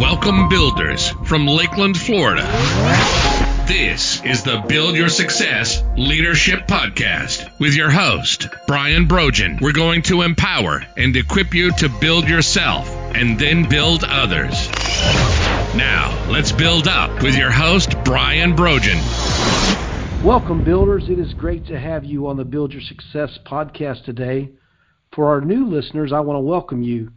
Welcome, builders from Lakeland, Florida. This is the Build Your Success Leadership Podcast with your host, Brian Brogan. We're going to empower and equip you to build yourself and then build others. Now, let's build up with your host, Brian Brogan. Welcome, builders. It is great to have you on the Build Your Success podcast today. For our new listeners, I want to welcome you.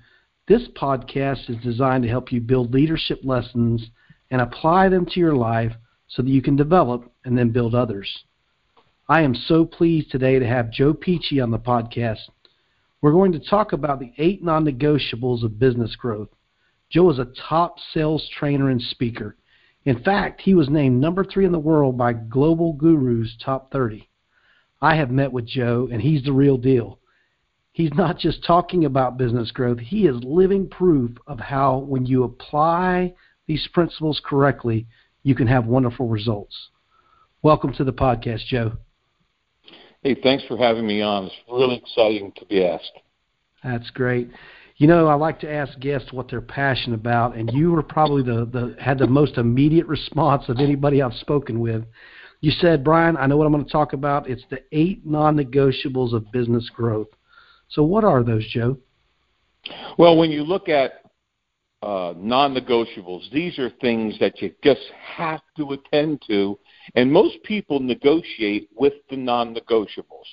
This podcast is designed to help you build leadership lessons and apply them to your life so that you can develop and then build others. I am so pleased today to have Joe Pici on the podcast. We're going to talk about the eight non negotiables of business growth. Joe is a top sales trainer and speaker. In fact, he was named number three in the world by Global Guru's Top 30. I have met with Joe, and he's the real deal he's not just talking about business growth, he is living proof of how when you apply these principles correctly, you can have wonderful results. Welcome to the podcast, Joe. Hey, thanks for having me on. It's really exciting to be asked. That's great. You know, I like to ask guests what they're passionate about, and you were probably the, the had the most immediate response of anybody I've spoken with. You said, Brian, I know what I'm going to talk about. It's the eight non-negotiables of business growth. So, what are those, Joe? Well, when you look at uh, non negotiables, these are things that you just have to attend to, and most people negotiate with the non negotiables.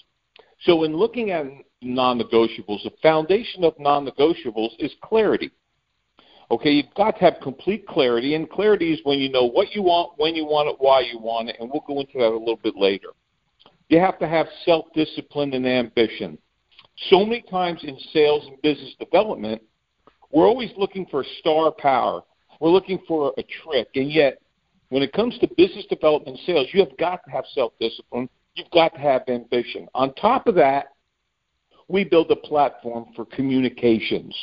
So, in looking at non negotiables, the foundation of non negotiables is clarity. Okay, you've got to have complete clarity, and clarity is when you know what you want, when you want it, why you want it, and we'll go into that a little bit later. You have to have self discipline and ambition. So many times in sales and business development, we're always looking for star power. We're looking for a trick. And yet, when it comes to business development sales, you have got to have self discipline. You've got to have ambition. On top of that, we build a platform for communications.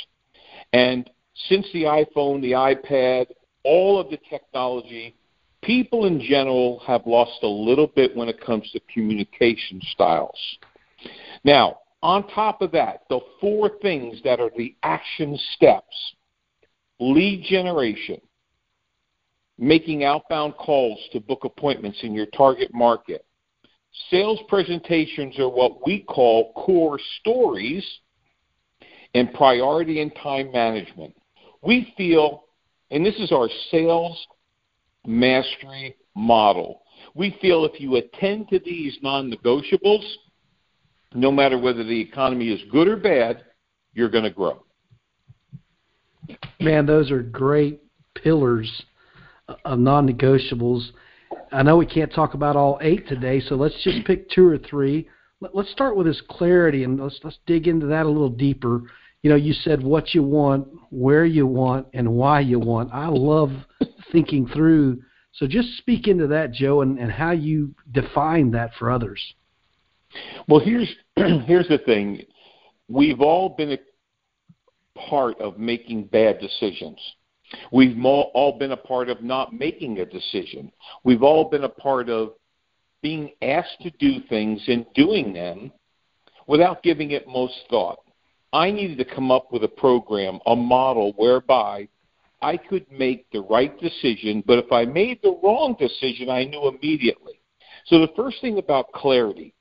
And since the iPhone, the iPad, all of the technology, people in general have lost a little bit when it comes to communication styles. Now, on top of that, the four things that are the action steps lead generation, making outbound calls to book appointments in your target market. Sales presentations are what we call core stories, and priority and time management. We feel, and this is our sales mastery model, we feel if you attend to these non negotiables, no matter whether the economy is good or bad, you're going to grow. Man, those are great pillars of non negotiables. I know we can't talk about all eight today, so let's just pick two or three. Let's start with this clarity and let's let's dig into that a little deeper. You know, you said what you want, where you want, and why you want. I love thinking through. So just speak into that, Joe, and, and how you define that for others. Well, here's here's the thing. We've all been a part of making bad decisions. We've all been a part of not making a decision. We've all been a part of being asked to do things and doing them without giving it most thought. I needed to come up with a program, a model whereby I could make the right decision, but if I made the wrong decision, I knew immediately. So the first thing about clarity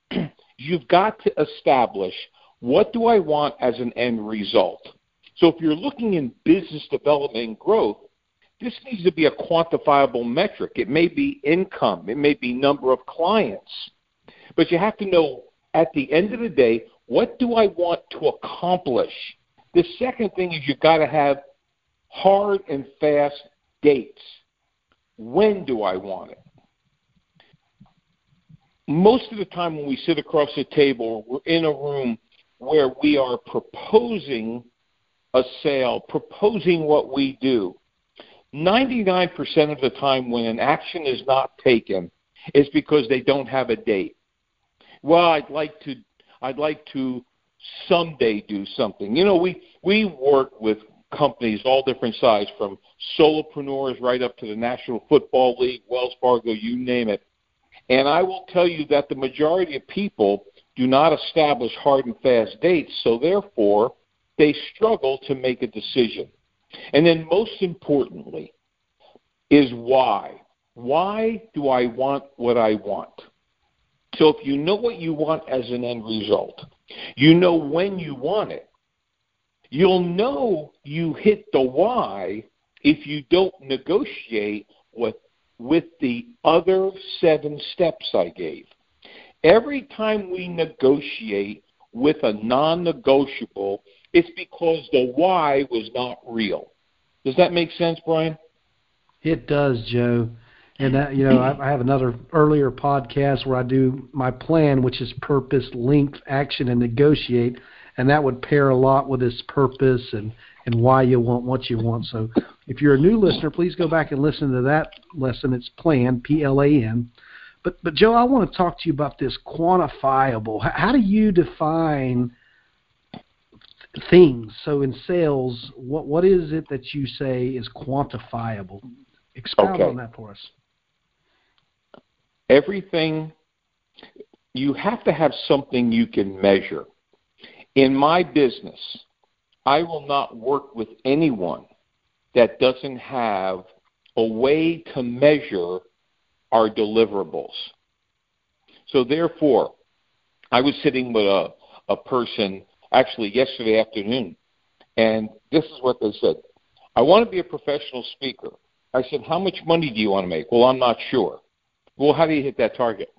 you've got to establish what do I want as an end result. So if you're looking in business development and growth, this needs to be a quantifiable metric. It may be income, it may be number of clients, but you have to know at the end of the day, what do I want to accomplish? The second thing is you've got to have hard and fast dates. When do I want it? Most of the time when we sit across the table, we're in a room where we are proposing a sale, proposing what we do. 99% of the time when an action is not taken is because they don't have a date. Well, I'd like to I'd like to someday do something. You know, we we work with companies all different size from solopreneurs right up to the National Football League, Wells Fargo, you name it. And I will tell you that the majority of people do not establish hard and fast dates, so therefore they struggle to make a decision. And then, most importantly, is why. Why do I want what I want? So, if you know what you want as an end result, you know when you want it, you'll know you hit the why if you don't negotiate with, with the other seven steps I gave. Every time we negotiate with a non negotiable, it's because the why was not real. Does that make sense, Brian? It does, Joe. And that, you know, I, I have another earlier podcast where I do my plan, which is purpose, length, action, and negotiate, and that would pair a lot with this purpose and and why you want what you want. So, if you're a new listener, please go back and listen to that lesson. It's plan, P L A N. But but Joe, I want to talk to you about this quantifiable. How, how do you define things? So in sales, what what is it that you say is quantifiable? Expound Okay. on that for us. everything you have to have something you can measure. In my business, I will not work with anyone that doesn't have a way to measure our deliverables. So therefore, I was sitting with a, a person actually yesterday afternoon, and this is what they said. I want to be a professional speaker. I said, How much money do you want to make? Well, I'm not sure. Well, how do you hit that target?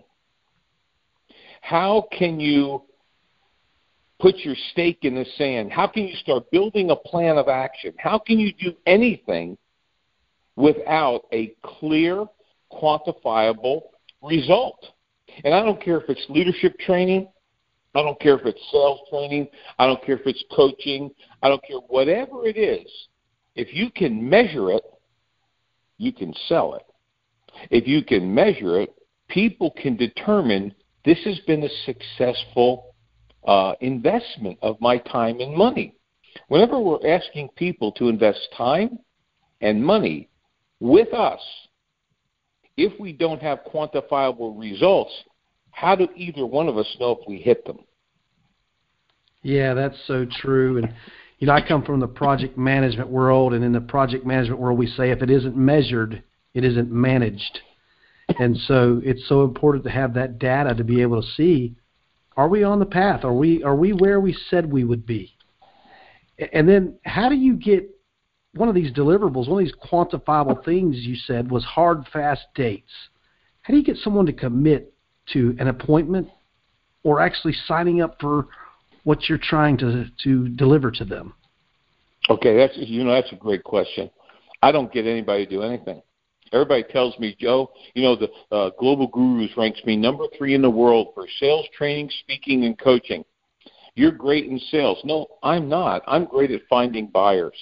How can you put your stake in the sand? How can you start building a plan of action? How can you do anything without a clear, quantifiable result? And I don't care if it's leadership training, I don't care if it's sales training, I don't care if it's coaching, I don't care whatever it is. If you can measure it, you can sell it. If you can measure it, people can determine this has been a successful uh, investment of my time and money. Whenever we're asking people to invest time and money with us, if we don't have quantifiable results, how do either one of us know if we hit them? Yeah, that's so true. And you know, I come from the project management world, and in the project management world, we say if it isn't measured, it isn't managed. And so it's so important to have that data to be able to see are we on the path? Are we are we where we said we would be? And then how do you get one of these deliverables, one of these quantifiable things you said was hard fast dates. How do you get someone to commit to an appointment or actually signing up for what you're trying to to deliver to them? Okay, that's you know that's a great question. I don't get anybody to do anything. Everybody tells me, Joe, you know the uh, Global Gurus ranks me number three in the world for sales training, speaking, and coaching. You're great in sales. No, I'm not. I'm great at finding buyers.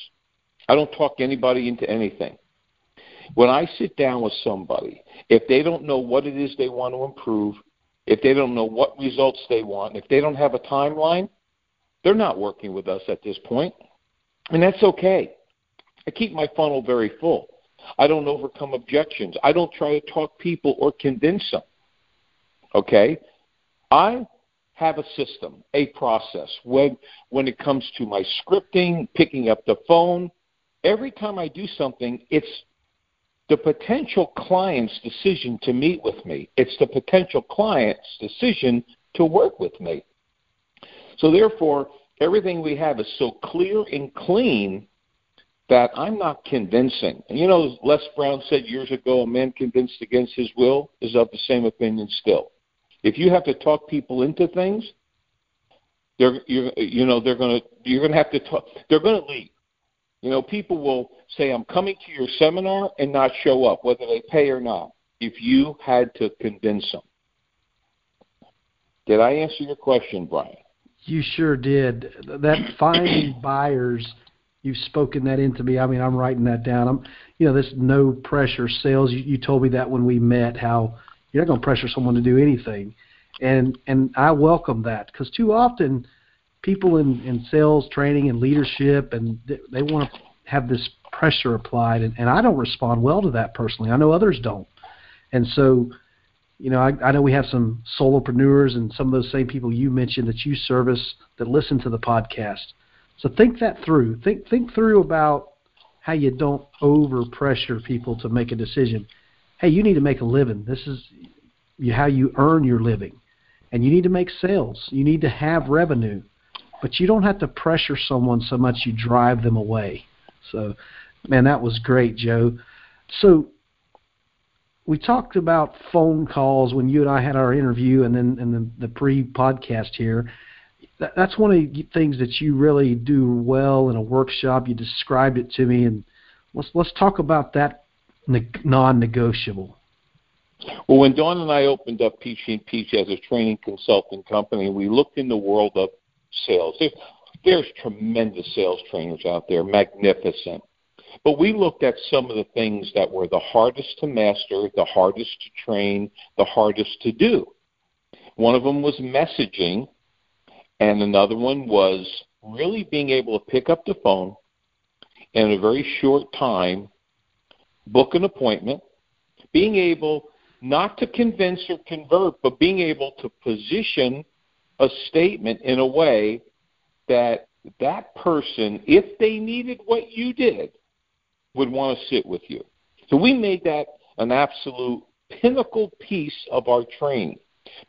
I don't talk anybody into anything. When I sit down with somebody, if they don't know what it is they want to improve, if they don't know what results they want, if they don't have a timeline, they're not working with us at this point. And that's okay. I keep my funnel very full. I don't overcome objections. I don't try to talk people or convince them. Okay? I have a system, a process. When when it comes to my scripting, picking up the phone, every time I do something, it's the potential client's decision to meet with me. It's the potential client's decision to work with me. So therefore, everything we have is so clear and clean that I'm not convincing. And you know, Les Brown said years ago, a man convinced against his will is of the same opinion still. If you have to talk people into things, they're you're, you know they're going to you're going to have to talk. They're going to leave. You know, people will say, "I'm coming to your seminar," and not show up, whether they pay or not. If you had to convince them, did I answer your question, Brian? You sure did. That finding buyers, you've spoken that into me. I mean, I'm writing that down. I'm, you know, this no pressure sales. You, you told me that when we met, how you're not going to pressure someone to do anything, and and I welcome that because too often people in in sales training and leadership and they, they want to have this pressure applied, and, and I don't respond well to that personally. I know others don't, and so you know, I, I know we have some solopreneurs and some of those same people you mentioned that you service that listen to the podcast. So think that through. Think think through about how you don't over pressure people to make a decision. Hey, you need to make a living. This is how you earn your living. And you need to make sales. You need to have revenue. But you don't have to pressure someone so much you drive them away. So, man, that was great, Joe. So, we talked about phone calls when you and I had our interview and then and the, the pre-podcast here. That, that's one of the things that you really do well in a workshop. You described it to me, and let's let's talk about that non-negotiable. Well, when Dawn and I opened up Pici and Peach as a training consulting company, we looked in the world of sales. There's, there's tremendous sales trainers out there, magnificent. But we looked at some of the things that were the hardest to master, the hardest to train, the hardest to do. One of them was messaging, and another one was really being able to pick up the phone in a very short time, book an appointment, being able not to convince or convert, but being able to position a statement in a way that that person, if they needed what you did, would want to sit with you. So we made that an absolute pinnacle piece of our training.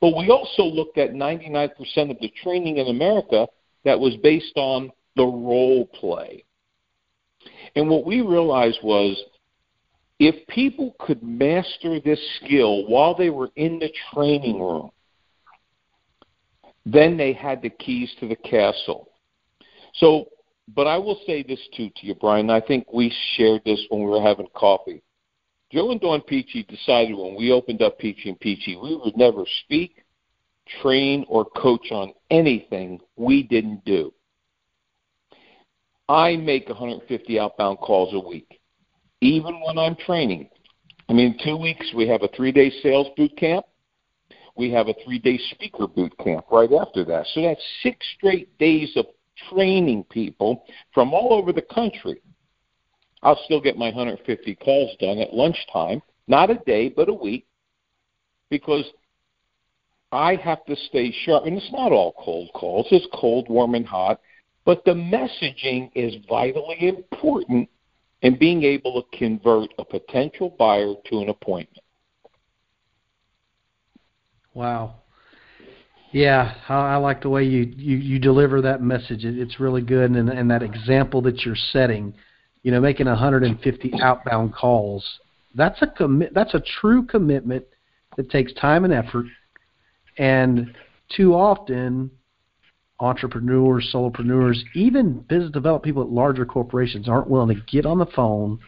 But we also looked at 99% of the training in America that was based on the role play. And what we realized was if people could master this skill while they were in the training room, then they had the keys to the castle. So but I will say this too to you, Brian. I think we shared this when we were having coffee. Joe and Dawn Pici decided when we opened up Pici and Pici, we would never speak, train, or coach on anything we didn't do. I make 150 outbound calls a week, even when I'm training. I mean, two weeks we have a three-day sales boot camp. We have a three-day speaker boot camp right after that. So that's six straight days of training people from all over the country. I'll still get my 150 calls done at lunchtime, not a day, but a week, because I have to stay sharp. And it's not all cold calls, it's cold, warm, and hot. But the messaging is vitally important in being able to convert a potential buyer to an appointment. Wow. Yeah, I, like the way you, you, you deliver that message. It, it's really good, and, and that example that you're setting, you know, making 150 outbound calls. That's a commit. That's a true commitment that takes time and effort. And too often, entrepreneurs, solopreneurs, even business development people at larger corporations aren't willing to get on the phone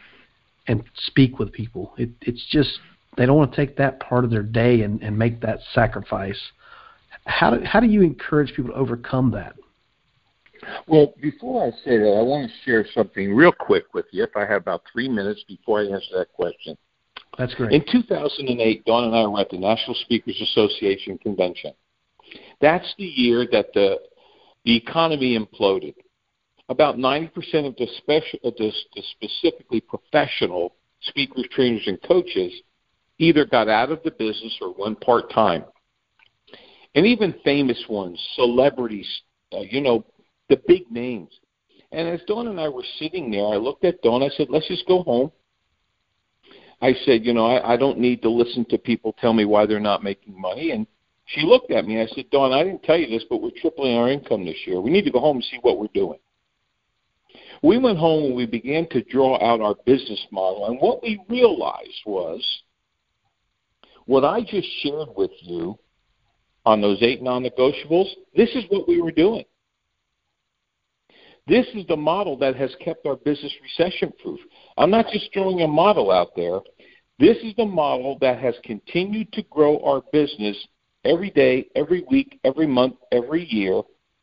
and speak with people. It, it's just they don't want to take that part of their day and, and make that sacrifice. How do, how do you encourage people to overcome that? Well, before I say that, I want to share something real quick with you. If I have about three minutes before I answer that question. That's great. In 2008, Dawn and I were at the National Speakers Association convention. That's the year that the the economy imploded. About 90% of the, special, the, the specifically professional speakers, trainers, and coaches either got out of the business or went part time and even famous ones, celebrities, uh, you know, the big names. And as Dawn and I were sitting there, I looked at Dawn. I said, "Let's just go home." I said, "You know, I, I don't need to listen to people tell me why they're not making money." And she looked at me. I said, "Dawn, I didn't tell you this, but we're tripling our income this year. We need to go home and see what we're doing." We went home and we began to draw out our business model. And what we realized was what I just shared with you on those eight non negotiables, this is what we were doing. This is the model that has kept our business recession proof. I'm not just throwing a model out there. This is the model that has continued to grow our business every day, every week, every month, every year,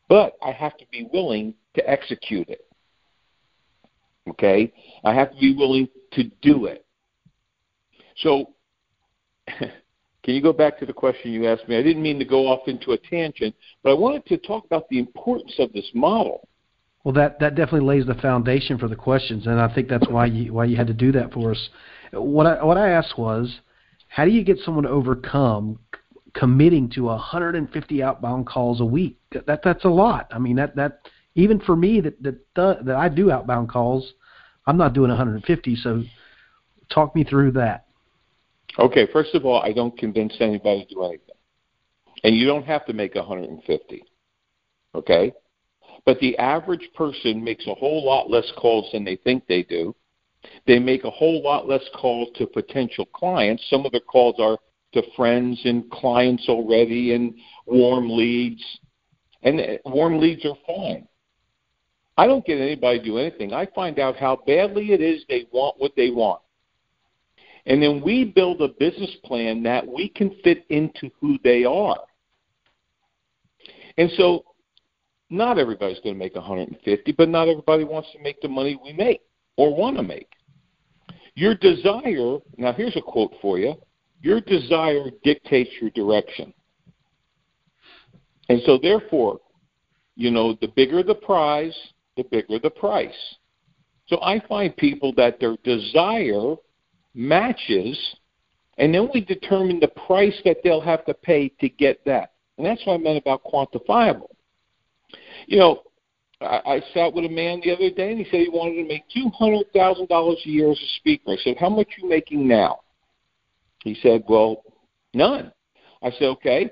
but I have to be willing to execute it. Okay? I have to be willing to do it. So Can you go back to the question you asked me? I didn't mean to go off into a tangent, but I wanted to talk about the importance of this model. Well, that that definitely lays the foundation for the questions, and I think that's why you why you had to do that for us. What I what I asked was, how do you get someone to overcome committing to 150 outbound calls a week? That that's a lot. I mean, that that even for me that that that I do outbound calls, I'm not doing 150. So talk me through that. Okay, first of all, I don't convince anybody to do anything. And you don't have to make 150. Okay? But the average person makes a whole lot less calls than they think they do. They make a whole lot less calls to potential clients. Some of the calls are to friends and clients already and warm leads. And uh, warm leads are fine. I don't get anybody to do anything. I find out how badly it is they want what they want. And then we build a business plan that we can fit into who they are. And so not everybody's going to make 150, but not everybody wants to make the money we make or want to make. Your desire, now here's a quote for you your desire dictates your direction. And so, therefore, you know, the bigger the prize, the bigger the price. So I find people that their desire matches, and then we determine the price that they'll have to pay to get that. And that's what I meant about quantifiable. You know, I, I sat with a man the other day, and he said he wanted to make two hundred thousand dollars a year as a speaker. I said, "How much are you making now?" He said, "Well, none." I said, "Okay,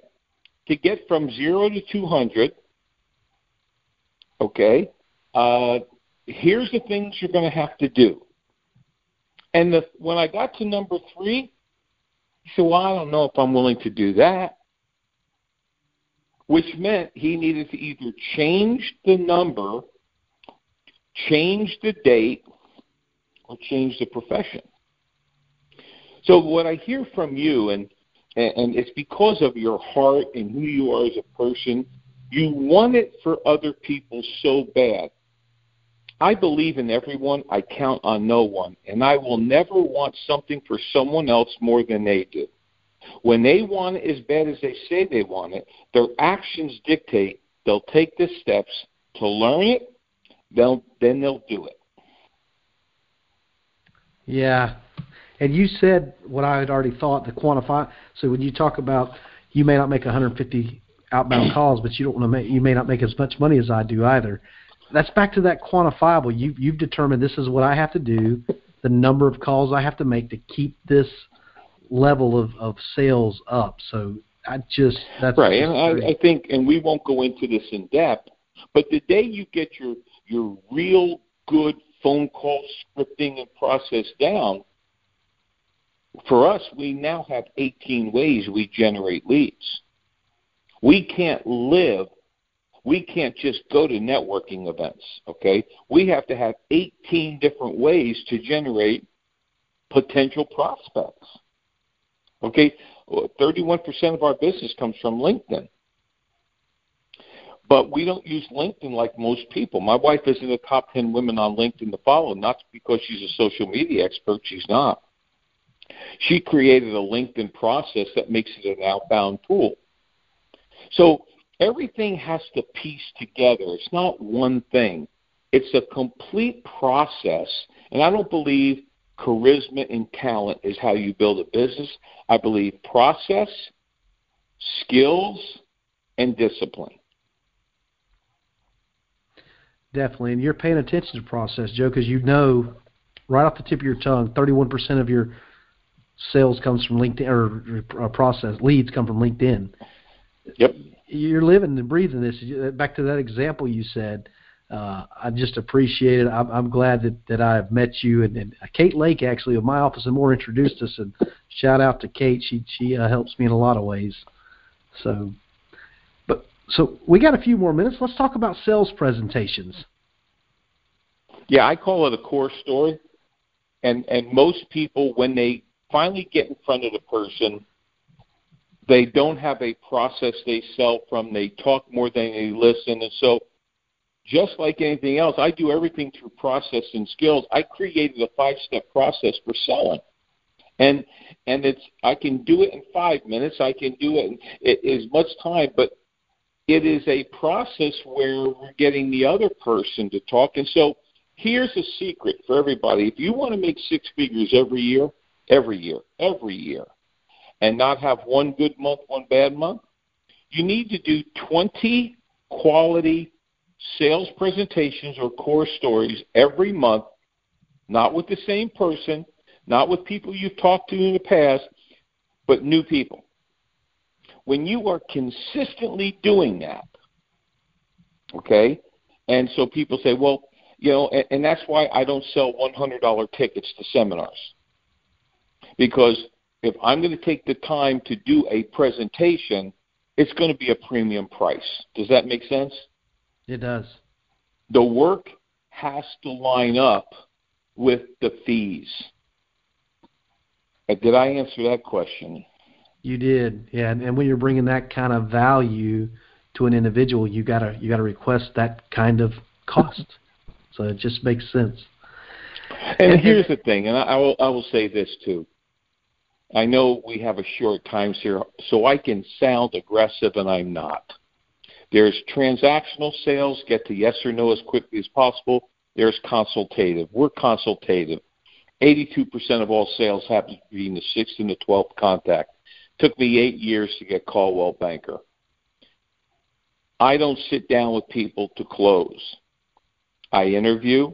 to get from zero to two hundred, okay, uh, here's the things you're going to have to do." And the, when I got to number three, he said, "Well, I don't know if I'm willing to do that." Which meant he needed to either change the number, change the date, or change the profession. So what I hear from you, and and it's because of your heart and who you are as a person, you want it for other people so bad. I believe in everyone. I count on no one, and I will never want something for someone else more than they do. When they want it as bad as they say they want it, their actions dictate they'll take the steps to learn it, they'll then they'll do it. Yeah. And you said what I had already thought the quantify. So when you talk about you may not make 150 outbound calls, but you don't want to make you may not make as much money as I do either. That's back to that quantifiable. You you've determined this is what I have to do, the number of calls I have to make to keep this level of, of sales up. So I just that's right, just and I, I think, and we won't go into this in depth, but the day you get your your real good phone call scripting and process down, for us, we now have 18 ways we generate leads. We can't live, we can't just go to networking events, okay? We have to have 18 different ways to generate potential prospects. Okay, 31% of our business comes from LinkedIn. But we don't use LinkedIn like most people. My wife is in the top 10 women on LinkedIn to follow, not because she's a social media expert, she's not. She created a LinkedIn process that makes it an outbound tool. So everything has to piece together. It's not one thing, it's a complete process. And I don't believe charisma and talent is how you build a business. I believe process, skills, and discipline. Definitely, and you're paying attention to process, Joe, because you know right off the tip of your tongue, 31% of your sales comes from LinkedIn or, or process leads come from LinkedIn. Yep. You're living and breathing this. Back to that example you said uh, I just appreciate it. I'm, I'm glad that, that I've met you. And, and Kate Lake, actually, of my office and more, introduced us. And shout out to Kate. She she uh, helps me in a lot of ways. So, but so we got a few more minutes. Let's talk about sales presentations. Yeah, I call it a core story. And and most people, when they finally get in front of the person, they don't have a process they sell from. They talk more than they listen, and so just like anything else, I do everything through process and skills. I created a five step process for selling. And and it's I can do it in five minutes. I can do it in as much time, but it is a process where we're getting the other person to talk. And so here's a secret for everybody. If you want to make six figures every year, every year, every year, and not have one good month, one bad month, you need to do 20 quality sales presentations or core stories every month not with the same person, not with people you've talked to in the past, but new people. When you are consistently doing that, okay, and so people say, well, you know, and, and that's why I don't sell $100 tickets to seminars. Because if I'm going to take the time to do a presentation, it's going to be a premium price. Does that make sense? It does. The work has to line up with the fees. Uh, did I answer that question? You did, yeah. And, and when you're bringing that kind of value to an individual, you gotta you gotta request that kind of cost. so it just makes sense. And, and here's the thing, and I, I will I will say this too. I know we have a short time here, so I can sound aggressive, and I'm not. There's transactional sales, get to yes or no as quickly as possible. There's consultative. We're consultative. 82% of all sales happen between the sixth and the 12th contact. Took me eight years to get Coldwell Banker. I don't sit down with people to close. I interview,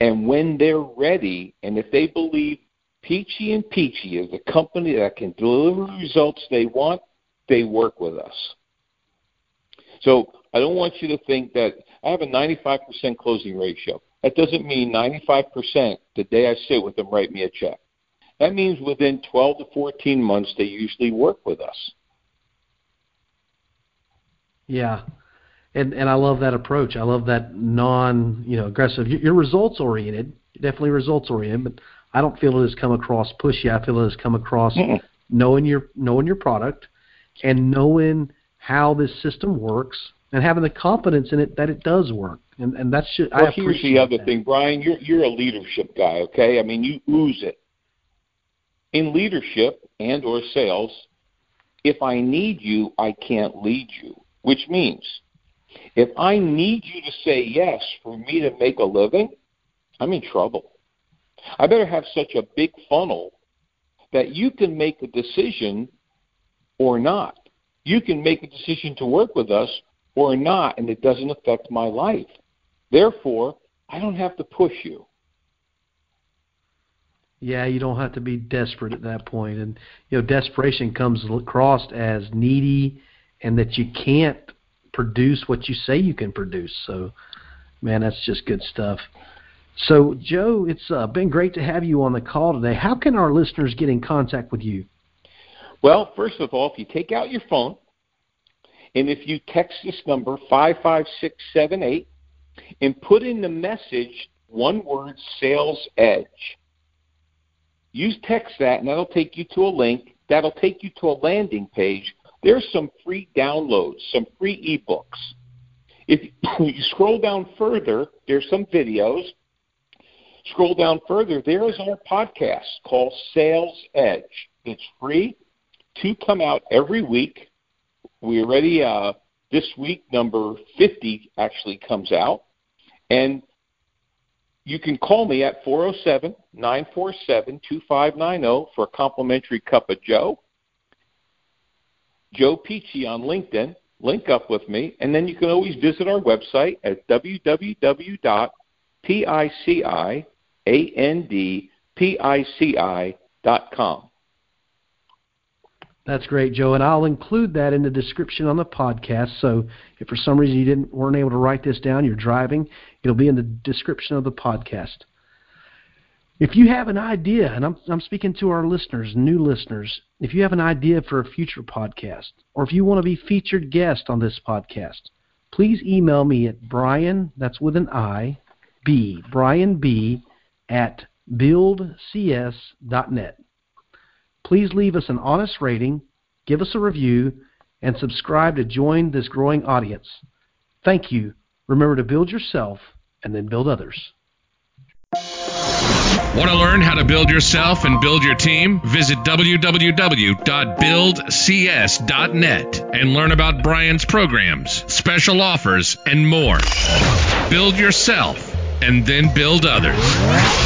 and when they're ready, and if they believe Pici and Pici is a company that can deliver the results they want, they work with us. So I don't want you to think that I have a 95% closing ratio. That doesn't mean 95% the day I sit with them write me a check. That means within 12 to 14 months they usually work with us. Yeah. And and I love that approach. I love that non, you know, aggressive. You're results oriented, definitely results oriented, but I don't feel it has come across pushy. I feel it has come across Mm-mm. knowing your knowing your product and knowing how this system works and having the confidence in it that it does work. And and that's just well, I here's the other that. thing, Brian. You're you're a leadership guy, okay? I mean, you ooze it. In leadership and or sales, if I need you, I can't lead you. Which means, if I need you to say yes for me to make a living, I'm in trouble. I better have such a big funnel that you can make a decision or not. You can make a decision to work with us or not, and it doesn't affect my life. Therefore, I don't have to push you. Yeah, you don't have to be desperate at that point, and you know, desperation comes across as needy, and that you can't produce what you say you can produce. So, man, that's just good stuff. So, Joe, it's uh, been great to have you on the call today. How can our listeners get in contact with you? Well, first of all, if you take out your phone and if you text this number 55678 and put in the message one word sales edge, use text that and that'll take you to a link. That'll take you to a landing page. There's some free downloads, some free ebooks. If you scroll down further, there's some videos Scroll down further, there is our podcast called Sales Edge. It's free. Two come out every week. We already, uh, this week, number 50 actually comes out. And you can call me at 407 947 2590 for a complimentary cup of Joe. Joe Pici on LinkedIn. Link up with me. And then you can always visit our website at www.pici a N D P I C I dot com. That's great, Joe, and I'll include that in the description on the podcast. So if for some reason you didn't weren't able to write this down, you're driving, it'll be in the description of the podcast. If you have an idea, and I'm I'm speaking to our listeners, new listeners, if you have an idea for a future podcast, or if you want to be featured guest on this podcast, please email me at Brian, that's with an I, B, Brian B at buildcs.net. Please leave us an honest rating, give us a review, and subscribe to join this growing audience. Thank you. Remember to build yourself and then build others. Want to learn how to build yourself and build your team? Visit www.buildcs.net and learn about Brian's programs, special offers, and more. Build yourself and then build others.